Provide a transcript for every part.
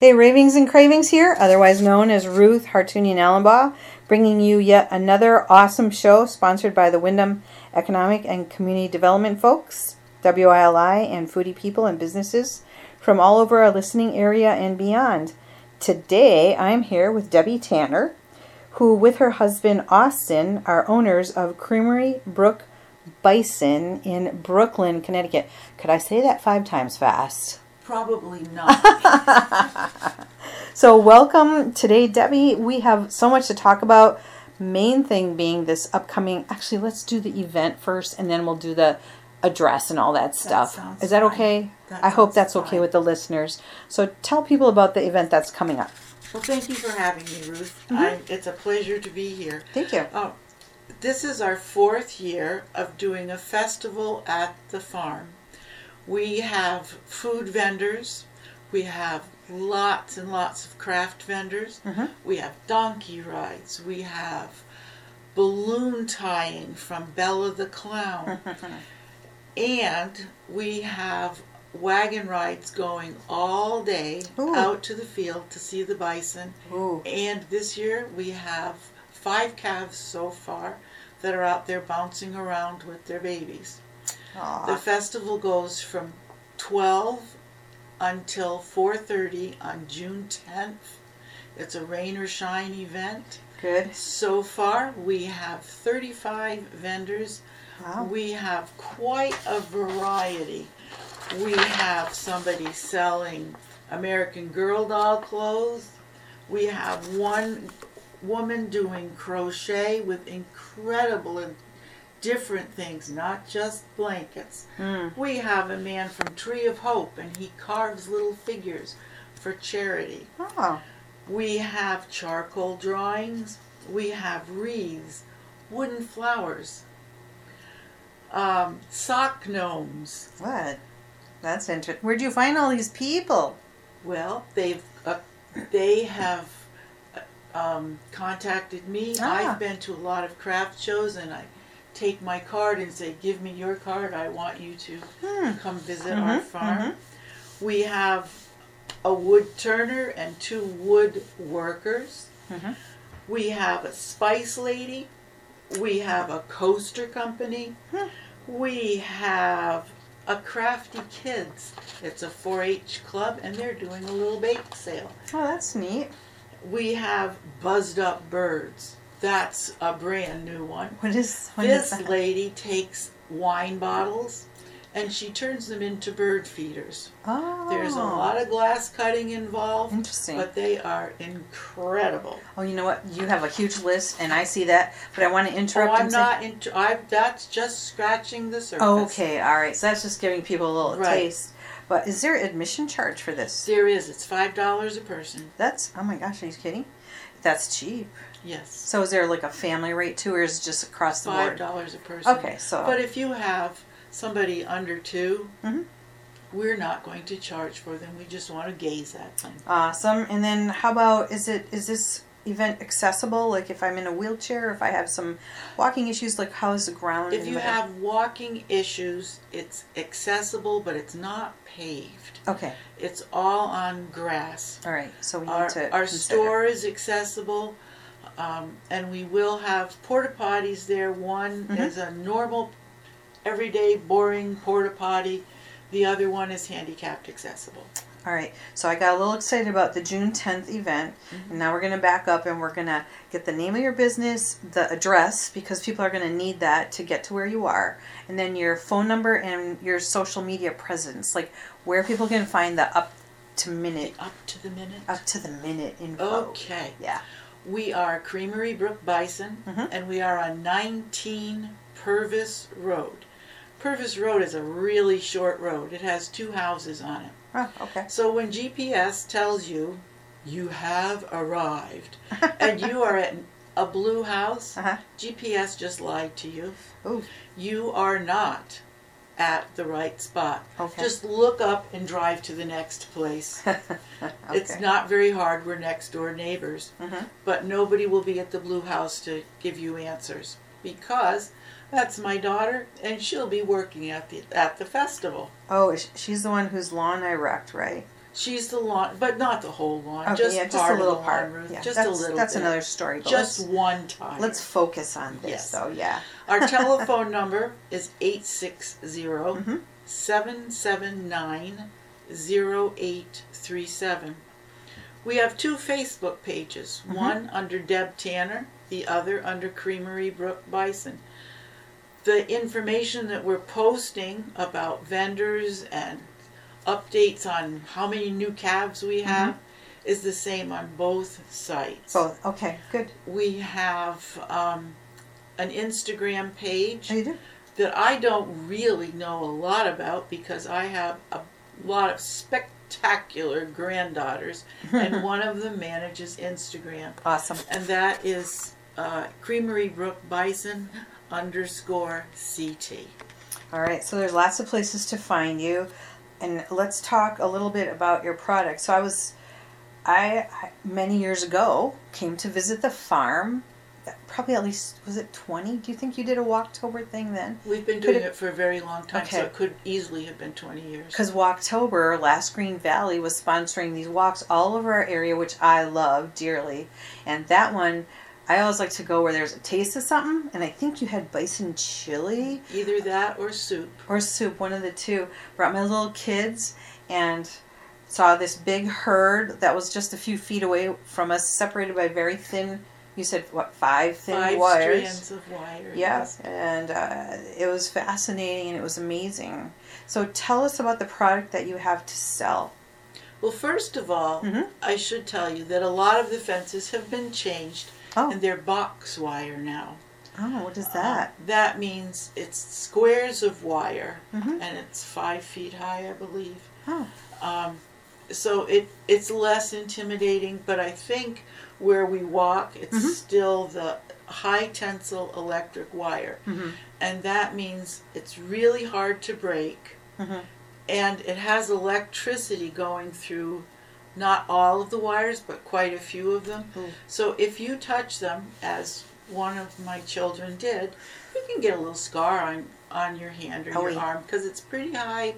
Hey, Ravings and Cravings here, otherwise known as Ruth Hartunian Alumbaugh, bringing you yet another awesome show sponsored by the Windham Economic and Community Development folks, WILI, and foodie people and businesses from all over our listening area and beyond. Today, I'm here with Debbie Tanner, who, with her husband Austin, are owners of Creamery Brook Bison in Brooklyn, Connecticut. Could I say that five times fast? Probably not. So, welcome today, Debbie. We have so much to talk about. Main thing being this upcoming. Actually, let's do the event first, and then we'll do the address and all that stuff. sounds Is that fine. okay? That I hope that's okay with the listeners. So, tell people about the event that's coming up. well, thank you for having me, Ruth. Mm-hmm. I, it's a pleasure to be here. Thank you. Oh, this is our fourth year of doing a festival at the farm. We have food vendors. We have lots and lots of craft vendors. Mhm. We have donkey rides. We have balloon tying from Bella the Clown. and we have wagon rides going all day Ooh. out to the field to see the bison. Ooh. And this year we have five calves so far that are out there bouncing around with their babies. The Aw. festival goes from 12 until 4:30 on June 10th. It's a rain or shine event. Good. So far, we have 35 vendors. Wow. We have quite a variety. We have somebody selling American Girl doll clothes. We have one woman doing crochet with incredible different things, not just blankets. Mm. We have a man from Tree of Hope and he carves little figures for charity. Oh. We have charcoal drawings. We have wreaths, wooden flowers, um, sock gnomes. What? That's interesting. Where'd you find all these people? Well, they've uh, they have uh, um, contacted me. Ah. I've been to a lot of craft shows, and I take my card and say, "Give me your card. I want you to Hmm. come visit our Mhm, farm." We have a wood turner and two wood workers. Mhm. We have a spice lady. We have a coaster company. Hmm. We have a crafty kids. It's a 4-H club, and they're doing a little bake sale. Oh, that's neat. We have buzzed up birds. That's a brand new one. What is what is This that? lady takes wine bottles and she turns them into bird feeders. Oh. There's a oh. lot of glass cutting involved, Interesting. but they are incredible. Oh, you know what? You have a huge list, and I see that, but I want to interrupt. Oh, interrupt I'm and say. not into. I've that's just scratching the surface. Okay, all right. So that's just giving people a little Right. taste. But is there admission charge for this? There is. It's five dollars a person. That's oh my gosh, are you kidding? That's cheap. Yes, So is there like a family rate too, or is it just across the five board? dollars a person. Okay, so But if you have somebody under 2 Mhm. we're not going to charge for them. We just want to gaze at them. awesome. And then how about is it is this event accessible? Like if I'm in a wheelchair, if I have some walking issues, like how is the ground? If and you have walking issues, it's accessible, but it's not paved. okay, It's all on grass. all right. So we need Our, to our consider. store is accessible, um, and we will have porta potties there. One Mhm. is a normal, everyday, boring porta potty. The other one is handicapped accessible. All right, so I got a little excited about the June 10th event, Mm-hmm. and now we're going to back up and we're going to get the name of your business, the address, because people are going to need that to get to where you are, and then your phone number and your social media presence, like where people can find the up to minute, Up to the minute. up to the minute info. Okay. Yeah. We are Creamery Brook Bison, Mhm. and we are on 19 Purvis Road. Purvis Road is a really short road. It has two houses on it. Oh, okay. So when GPS tells you you have arrived and you are at a blue house, Uh huh. GPS just lied to you. Ooh. You are not at the right spot. Okay. Just look up and drive to the next place. It's Okay. not very hard. We're next door neighbors. Mhm. But nobody will be at the blue house to give you answers because That's my daughter, and she'll be working at the at the festival. Oh, is- she's the one whose lawn I wrecked, right? She's the lawn, but not the whole lawn. Okay, just yeah, just part a little of the part. lawn, Ruth. Yeah, just that's, a little. That's bit. another story. Just one time. let's focus on this, Yes. though. Yeah. Our telephone number is 860 Mhm. 779 0837. We have two Facebook pages, Mhm. one under Deb Tanner, the other under Creamery Brook Bison. The information that we're posting about vendors and updates on how many new calves we have is the same on both sites. Both. Okay. Good. We have um, an Instagram page Oh, you do. that I don't really know a lot about because I have a lot of spectacular granddaughters, and one of them manages Instagram, Awesome. and that is uh, Creamery Brook Bison underscore CT. All right, so there's lots of places to find you, and let's talk a little bit about your product. So I was, I many years ago came to visit the farm. Probably at least was it 20? Do you think you did a Walktober thing then? We've been doing it- it for a very long time, so it could easily have been 20 years. Because Walktober, Last Green Valley was sponsoring these walks all over our area, which I love dearly. And that one, I always like to go where there's a taste of something. And I think you had bison chili. Either that or soup. or soup, one of the two. Brought my little kids and saw this big herd that was just a few feet away from us, separated by very thin. You said what? Five thin Five wires. strands of wire. Yeah, yes. and uh, it was fascinating and it was amazing. So tell us about the product that you have to sell. Well, first of all, Mhm. I should tell you that a lot of the fences have been changed Oh, and they're box wire now. oh, what is that? Uh, that means it's squares of wire Mhm. and it's five feet high, I believe. Oh, Um, so it it's less intimidating, but I think where we walk, it's Mhm. still the high tensile electric wire, Mhm. and that means it's really hard to break, Mhm. and it has electricity going through not all of the wires, but quite a few of them. Ooh. So if you touch them, as one of my children did, you can get a little scar on on your hand or Oh, your yeah. arm because it's pretty high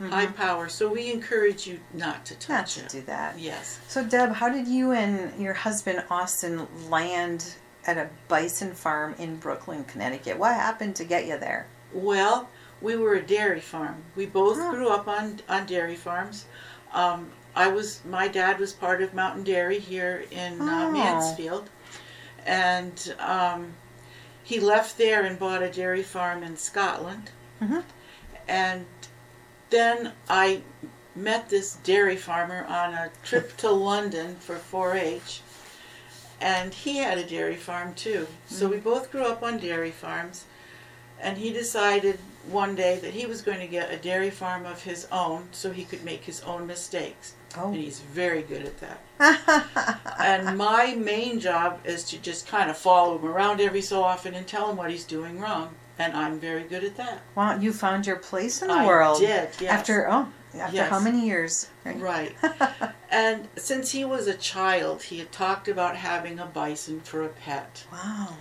Mhm. high power. So we encourage you not to touch not to it. do that. Yes. So Deb, how did you and your husband Austin land at a bison farm in Brooklyn, Connecticut? What happened to get you there? Well, we were a dairy farm. We both Oh. grew up on on dairy farms. Um, I was my dad was part of Mountain Dairy here in uh, Oh. Mansfield, and um, he left there and bought a dairy farm in Scotland. Mhm. And then I met this dairy farmer on a trip to London for 4-H, and he had a dairy farm too. So we both grew up on dairy farms, and he decided one day that he was going to get a dairy farm of his own so he could make his own mistakes. Oh. And he's very good at that. And my main job is to just kind of follow him around every so often and tell him what he's doing wrong. And I'm very good at that. wow, you found your place in the I world. I did, yes. After oh, after Yes. how many years? Right. and since he was a child, he had talked about having a bison for a pet. wow.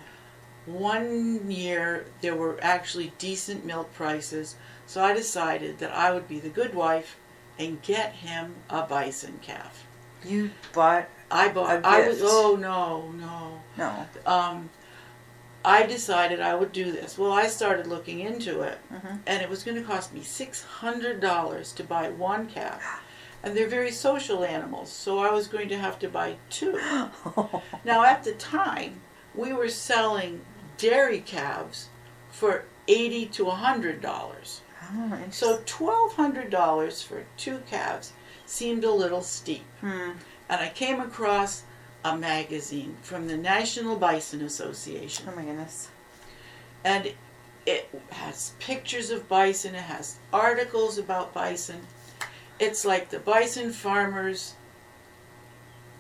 One year there were actually decent milk prices, so I decided that I would be the good wife and get him a bison calf. You bought I bought. A I was. Oh no, no. no. Um, I decided I would do this. Well, I started looking into it, Mhm. and it was going to cost me six hundred dollars to buy one calf, and they're very social animals, so I was going to have to buy two. Now, at the time, we were selling dairy calves for eighty to a hundred dollars. Oh. So twelve hundred dollars for two calves seemed a little steep. Hmm. And I came across a magazine from the National Bison Association. Oh my goodness. And it has pictures of bison, it has articles about bison. It's like the bison farmers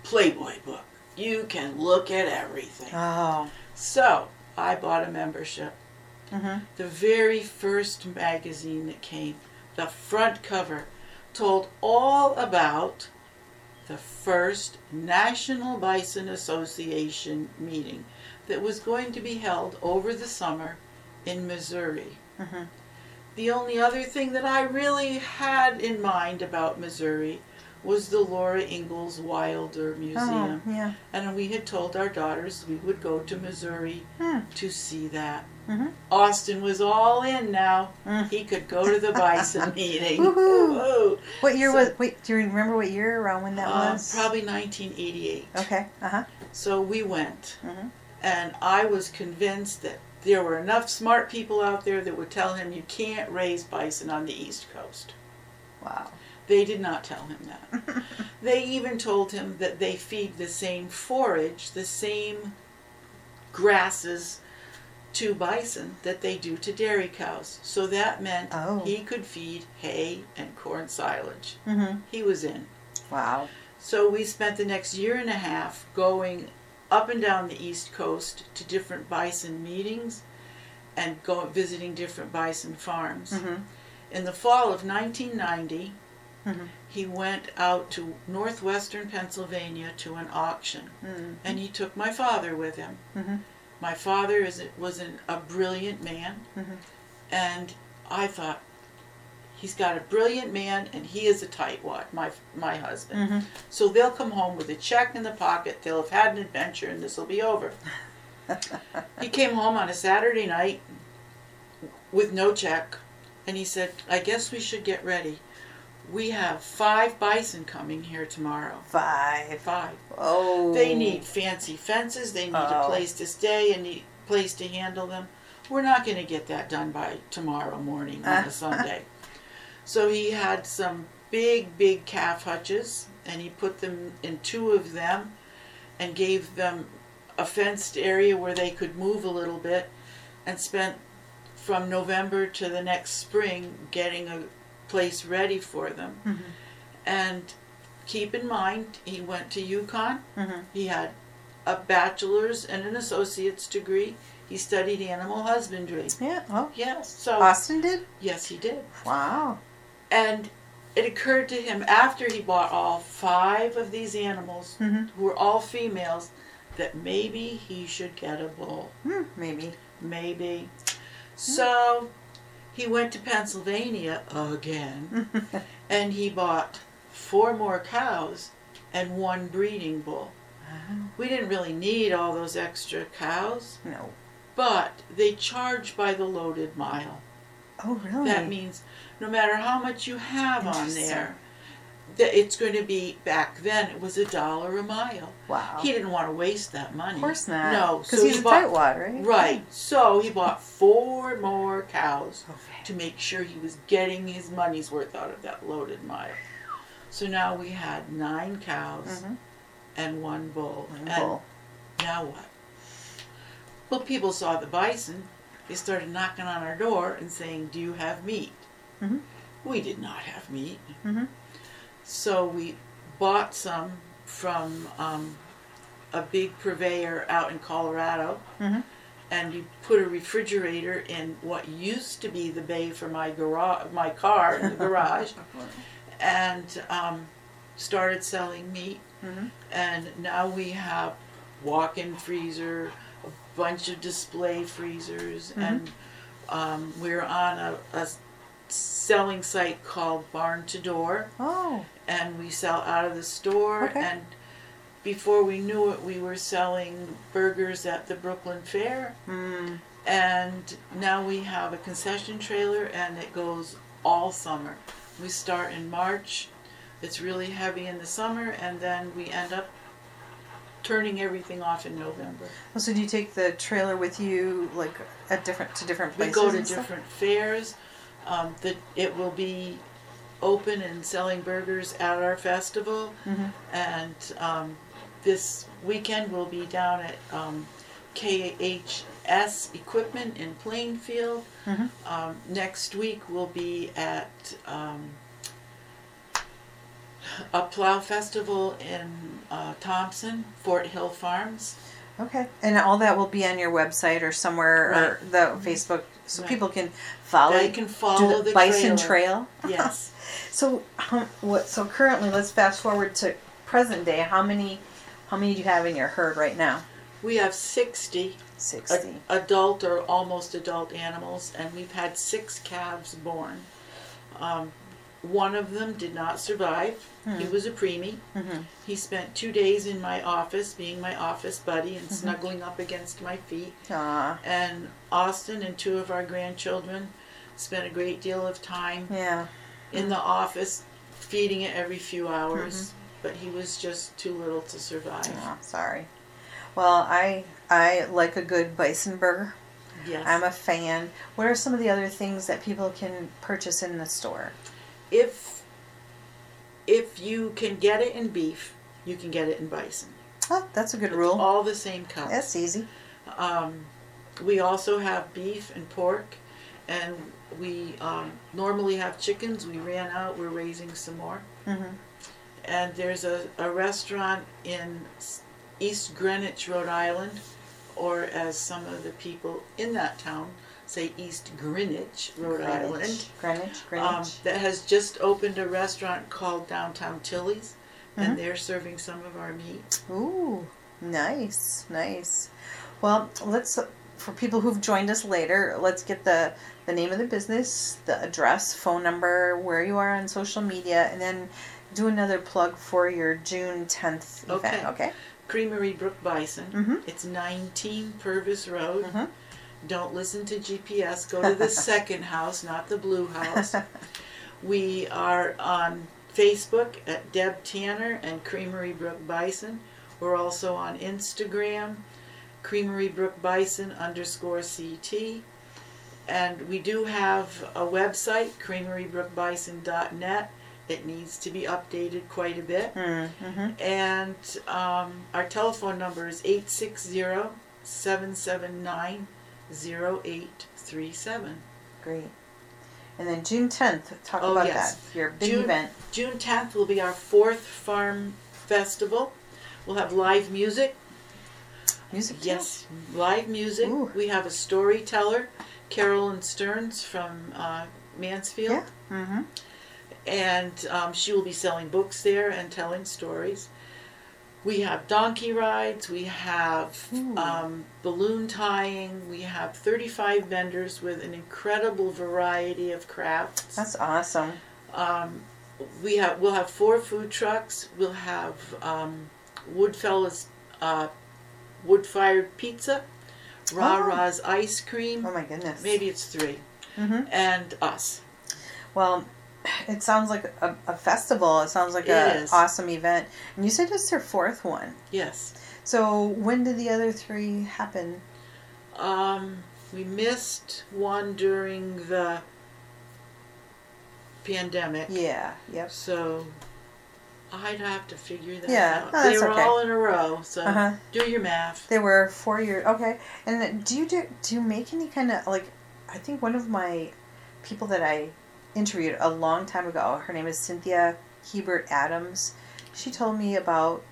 Playboy book. You can look at everything. Oh. So I bought a membership. Mm-hmm. The very first magazine that came, the front cover, told all about the first National Bison Association meeting that was going to be held over the summer in Missouri. Mhm. The only other thing that I really had in mind about Missouri was the Laura Ingalls Wilder Oh, Museum. yeah. And we had told our daughters we would go to Missouri Hmm. to see that. Mhm. Austin was all in now. Mm. He could go to the bison meeting. Woohoo. What year So- was? Wait, do you remember what year around when that Um, was? probably 1988. Okay. Uh huh. So we went, Mhm. and I was convinced that there were enough smart people out there that would tell him you can't raise bison on the East Coast. Wow. They did not tell him that. they even told him that they feed the same forage, the same grasses to bison that they do to dairy cows. So that meant Oh. he could feed hay and corn silage. Mhm. He was in. Wow. So we spent the next year and a half going up and down the East Coast to different bison meetings and go visiting different bison farms. Mhm. In the fall of 1990, Mhm. he went out to northwestern Pennsylvania to an auction, Mhm. and he took my father with him. Mhm. My father is was an, a brilliant man, Mhm. and I thought he's got a brilliant man, and he is a tightwad. My my husband. Mhm. So they'll come home with a check in the pocket. They'll have had an adventure, and this will be over. he came home on a Saturday night with no check, and he said, "I guess we should get ready. We have five bison coming here tomorrow. Five. Five. Oh. They need fancy fences. They need a Oh. place to stay and a place to handle them. We're not going to get that done by tomorrow morning on a Sunday." So he had some big, big calf hutches, and he put them in two of them, and gave them a fenced area where they could move a little bit, and spent from November to the next spring getting a place ready for them. Mhm. And keep in mind, he went to UConn. Mhm. He had a bachelor's and an associate's degree. He studied animal husbandry. Yeah. Oh. Yes, so Austin did. yes, he did. Wow. And it occurred to him after he bought all five of these animals, Mhm. who were all females, that maybe he should get a bull. Hmm. Maybe. Maybe. So he went to Pennsylvania again and he bought four more cows and one breeding bull. Uh-huh. We didn't really need all those extra cows, no. but they charge by the loaded mile. Oh, really? That means no matter how much you have on there, that it's going to be back then it was a dollar a mile. wow. He didn't want to waste that money. of course not. No, Because so he's he a bought tightwad, right? right. So he bought four more cows Okay. to make sure he was getting his money's worth out of that loaded mile. So now we had nine cows Mhm. and one bull. One and bull. now what? Well, people saw the bison. They started knocking on our door and saying, "Do you have meat?" Mhm. We did not have meat, Mhm. So we bought some from um, a big purveyor out in Colorado, Mhm. and we put a refrigerator in what used to be the bay for my garage, my car in the garage, and um, started selling meat. Mhm. And now we have walk-in freezer, a bunch of display freezers, and um, we're on a, a selling site called Barn to Door, Oh. And we sell out of the store. Okay. And before we knew it, we were selling burgers at the Brooklyn Fair, Hmm. and now we have a concession trailer, and it goes all summer. We start in March. It's really heavy in the summer, and then we end up turning everything off in November. Oh, So do you take the trailer with you, like at different to different places? We go to different fairs. Um, the, it will be open and selling burgers at our festival, Mhm. and um, this weekend we'll be down at um, KHS Equipment in Plainfield. Mhm. Um, next week we'll be at um, a plow festival in uh, Thompson, Fort Hill Farms. Okay, and all that will be on your website or somewhere or the Facebook, so Right. people can follow. They can follow the Bison trailer. Trail. Yes. So, how, what? So currently, let's fast forward to present day. How many? How many do you have in your herd right now? We have 60 Sixty. a- adult or almost adult animals, and we've had six calves born. Um, one of them did not survive. He was a preemie. Mm-hmm. He spent two days in my office, being my office buddy and Mm-hmm. snuggling up against my feet. Aw. And Austin and two of our grandchildren spent a great deal of time Yeah. in the office, feeding it every few hours. Mm-hmm. But he was just too little to survive. Sorry. Well, I I like a good bison burger. Yes. I'm a fan. What are some of the other things that people can purchase in the store? If if you can get it in beef, you can get it in bison. Oh, that's a good It's rule. all the same cuts. That's easy. Um, we also have beef and pork, and we um, normally have chickens. We ran out. We're raising some more. Mm-hmm. And there's a, a restaurant in East Greenwich, Rhode Island, or as some of the people in that town say, East Greenwich, Rhode Island, Greenwich. Greenwich. um, that has just opened a restaurant called Downtown Tilly's, Mhm. and they're serving some of our meat. Ooh, nice, nice. Well, let's for people who've joined us later, let's get the the name of the business, the address, phone number, where you are on social media, and then do another plug for your June tenth event. Okay. Okay. Creamery Brook Bison. Mhm. It's 19 Purvis Road. Mhm. Don't listen to GPS. Go to the second house, not the blue house. We are on Facebook at Deb Tanner and Creamery Brook Bison. We're also on Instagram, Creamery Brook Bison underscore CT. And we do have a website, creamerybrookbison.net. It needs to be updated quite a bit. Mm-hmm. And um, our telephone number is 860 779 0837. Great. And then June tenth, talk Oh, about yes. that. Your big June- event. June 10th will be our fourth farm festival. We'll have live music. Music. too? Yes, live music. Ooh. We have a storyteller, Carolyn Stearns from uh, Mansfield. Yeah. Mm-hmm. and um, she will be selling books there and telling stories. We have donkey rides, we have um, balloon tying, we have 35 vendors with an incredible variety of crafts. That's awesome. Um, we have we'll have four food trucks. We'll have um, Woodfellas uh, wood fired pizza, Rah Oh. Rah's ice cream. Oh my goodness. Maybe it's three, Mm-hmm. and us. Well, it sounds like a, a festival. It sounds like an awesome event. And you said it's their fourth one. Yes. So when did the other three happen? Um, we missed one during the pandemic. Yeah. Yep. So I'd have to figure that Yeah, out. no, they were okay. all in a row, so Uh-huh. do your math. They were four years. Okay. And do you do do you make any kind of like? I think one of my people that I interviewed a long time ago. Her name is Cynthia Hebert Adams. She told me about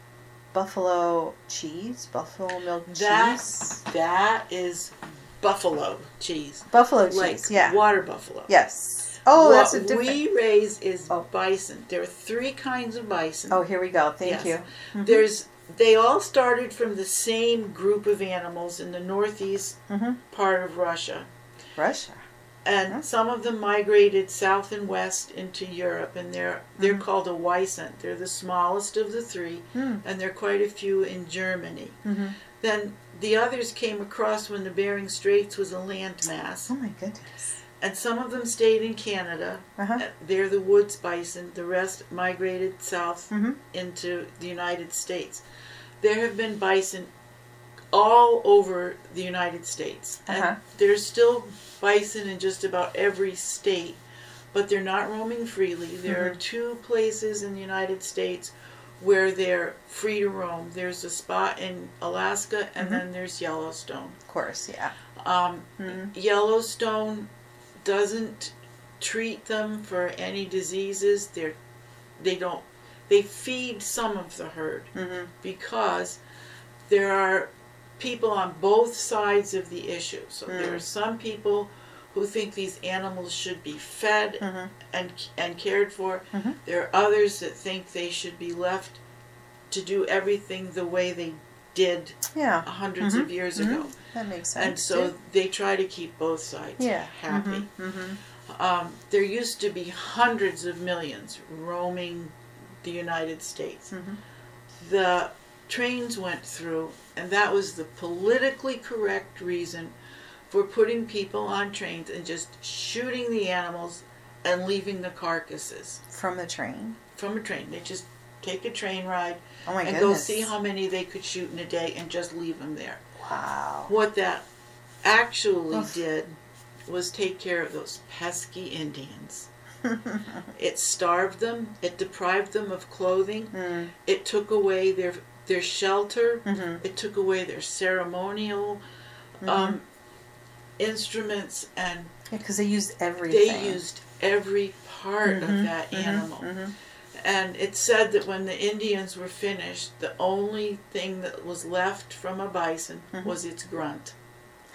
buffalo cheese, buffalo milk That- cheese, That is buffalo cheese. buffalo cheese. Yeah. water buffalo. Yes. Oh, what that's a different. we raise is Oh. bison. There are three kinds of bison. Oh, here we go. Thank Yes. you. Mhm. There's they all started from the same group of animals in the northeast Mhm. part of Russia. Russia. And Huh? some of them migrated south and west into Europe, and they're they're Mhm. called a wisent. They're the smallest of the three, Hmm. and there are quite a few in Germany. Mm-hmm. Then the others came across when the Bering Straits was a landmass, Oh my goodness. and some of them stayed in Canada. Uh-huh. Uh, They're the woods bison. The rest migrated south Mhm. into the United States. There have been bison all over the United States. Uh-huh. And there's still bison in just about every state, but they're not roaming freely. There are two places in the United States where they're free to roam. There's a spot in Alaska, and Mhm. then there's Yellowstone. Of course, yeah. Um, Mhm. Yellowstone doesn't treat them for any diseases. They're they don't they feed some of the herd Mm-hmm. because there are people on both sides of the issue. So there Mm. are some people who think these animals should be fed Mm-hmm. and and cared for. Mhm. There are others that think they should be left to do everything the way they did Yeah, 100s of years Mhm. ago. that makes sense. And so too. they try to keep both sides yeah, happy. Mm-hmm. Um, there used to be hundreds of millions roaming the United States. The trains went through, and that was the politically correct reason for putting people on trains and just shooting the animals and leaving the carcasses From the train. from a train. They just take a train ride Oh and goodness. go see how many they could shoot in a day and just leave them there. Wow. What that actually Oof. did was take care of those pesky Indians. It starved them, it deprived them of clothing, Mm, it took away their their shelter, mhm, it took away their ceremonial mhm. um, instruments, and Yeah, because they used everything. they used every part Mhm, of that mhm, animal. mhm. And it said that when the Indians were finished, the only thing that was left from a bison Mhm. was its grunt.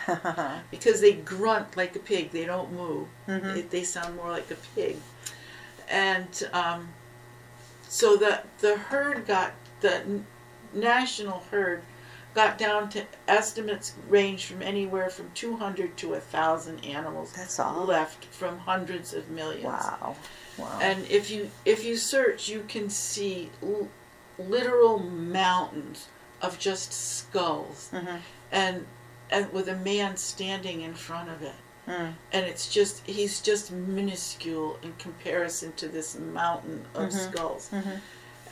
Because they grunt like a pig, they don't move. They, they sound more like a pig. And um, so the, the herd got, the national herd got down to estimates range from anywhere from 200 to 1,000 animals That's all. left from hundreds of millions. Wow. Wow. And if you if you search, you can see l- literal mountains of just skulls, Mhm. and and with a man standing in front of it, Mm. and it's just he's just minuscule in comparison to this mountain of Mhm. skulls, Mhm.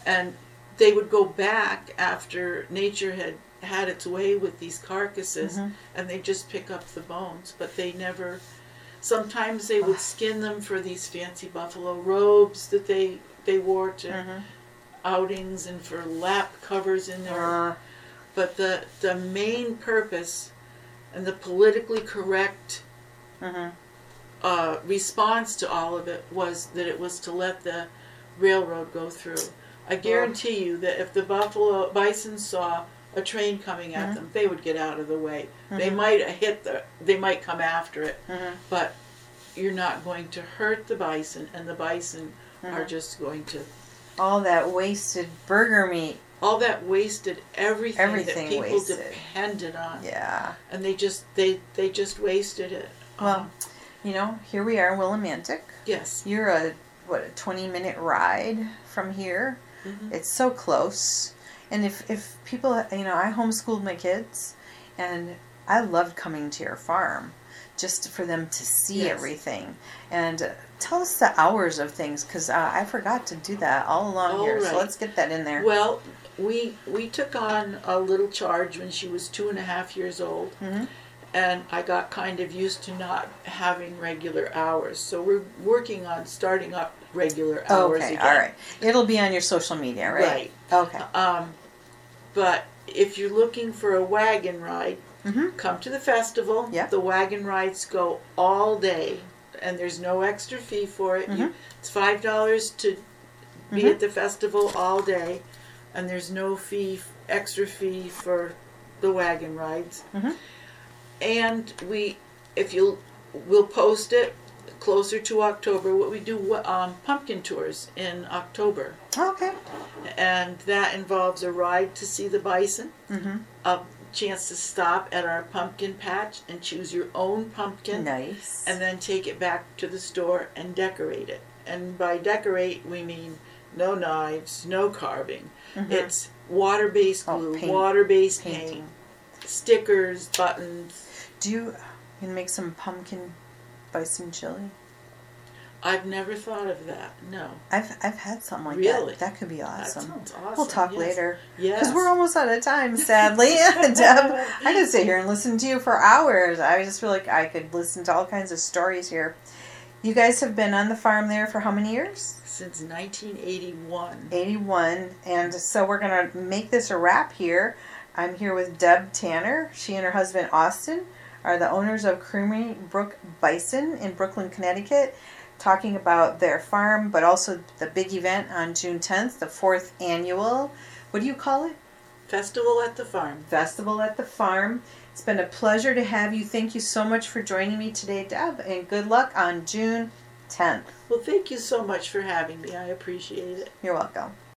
and they would go back after nature had had its way with these carcasses, Mhm. and they just pick up the bones, but they never. Sometimes they would skin them for these fancy buffalo robes that they they wore to Mhm. outings and for lap covers in their. Uh, But the the main purpose and the politically correct mhm. uh, response to all of it was that it was to let the railroad go through. I guarantee you that if the buffalo bison saw a train coming at Mhm. them, they would get out of the way. They Mhm. might hit the, they might come after it, Mhm. but you're not going to hurt the bison, and the bison are Mhm. just going to All that wasted burger meat. all that wasted everything, Everything that people wasted. depended on, Yeah. and they just they they just wasted it. Well, Um, you know, here we are in Willimantic. yes, You're a what a 20 minute ride from here. Mhm. It's so close. And if if people, you know, I homeschooled my kids and I loved coming to your farm just for them to see Yes. everything. And uh, tell us the hours of things cuz uh, I forgot to do that all along All here. So let's get that in there. Well, we we took on a little charge when she was two and a half years old, Mhm. And I got kind of used to not having regular hours. So we're working on starting up regular hours okay, again. all right. It'll be on your social media, right? Right. Okay. Um, but if you're looking for a wagon ride, Mhm. come to the festival. Yep. The wagon rides go all day, and there's no extra fee for it. You, Mhm. it's five dollars to be Mhm. at the festival all day, and there's no fee, extra fee for the wagon rides. And we, if you'll, we'll post it closer to October. What we do um, pumpkin tours in October, Okay. and that involves a ride to see the bison, Mm-hmm. a chance to stop at our pumpkin patch and choose your own pumpkin Nice. and then take it back to the store and decorate it. And by decorate, we mean no knives, no carving. Mhm. It's water based Oh, glue, paint- water based paint, painting. stickers, buttons. Do you, make some pumpkin bison chili? I've never thought of that. No. I've I've had something like Really? that. That could be awesome. awesome. We'll talk yes. later Yes. because we're almost out of time. Sadly, Deb, I could sit here and listen to you for hours. I just feel like I could listen to all kinds of stories here. You guys have been on the farm there for how many years? Since 1981. 81. And so we're going to make this a wrap here. I'm here with Deb Tanner. She and her husband Austin are the owners of Creamery Brook Bison in Brooklyn, Connecticut, talking about their farm, but also the big event on June 10th, the fourth annual. What do you call it? Festival at the farm. Festival at the Farm. It's been a pleasure to have you. Thank you so much for joining me today, Deb, and good luck on June 10th. Well, thank you so much for having me. I appreciate it. You're welcome.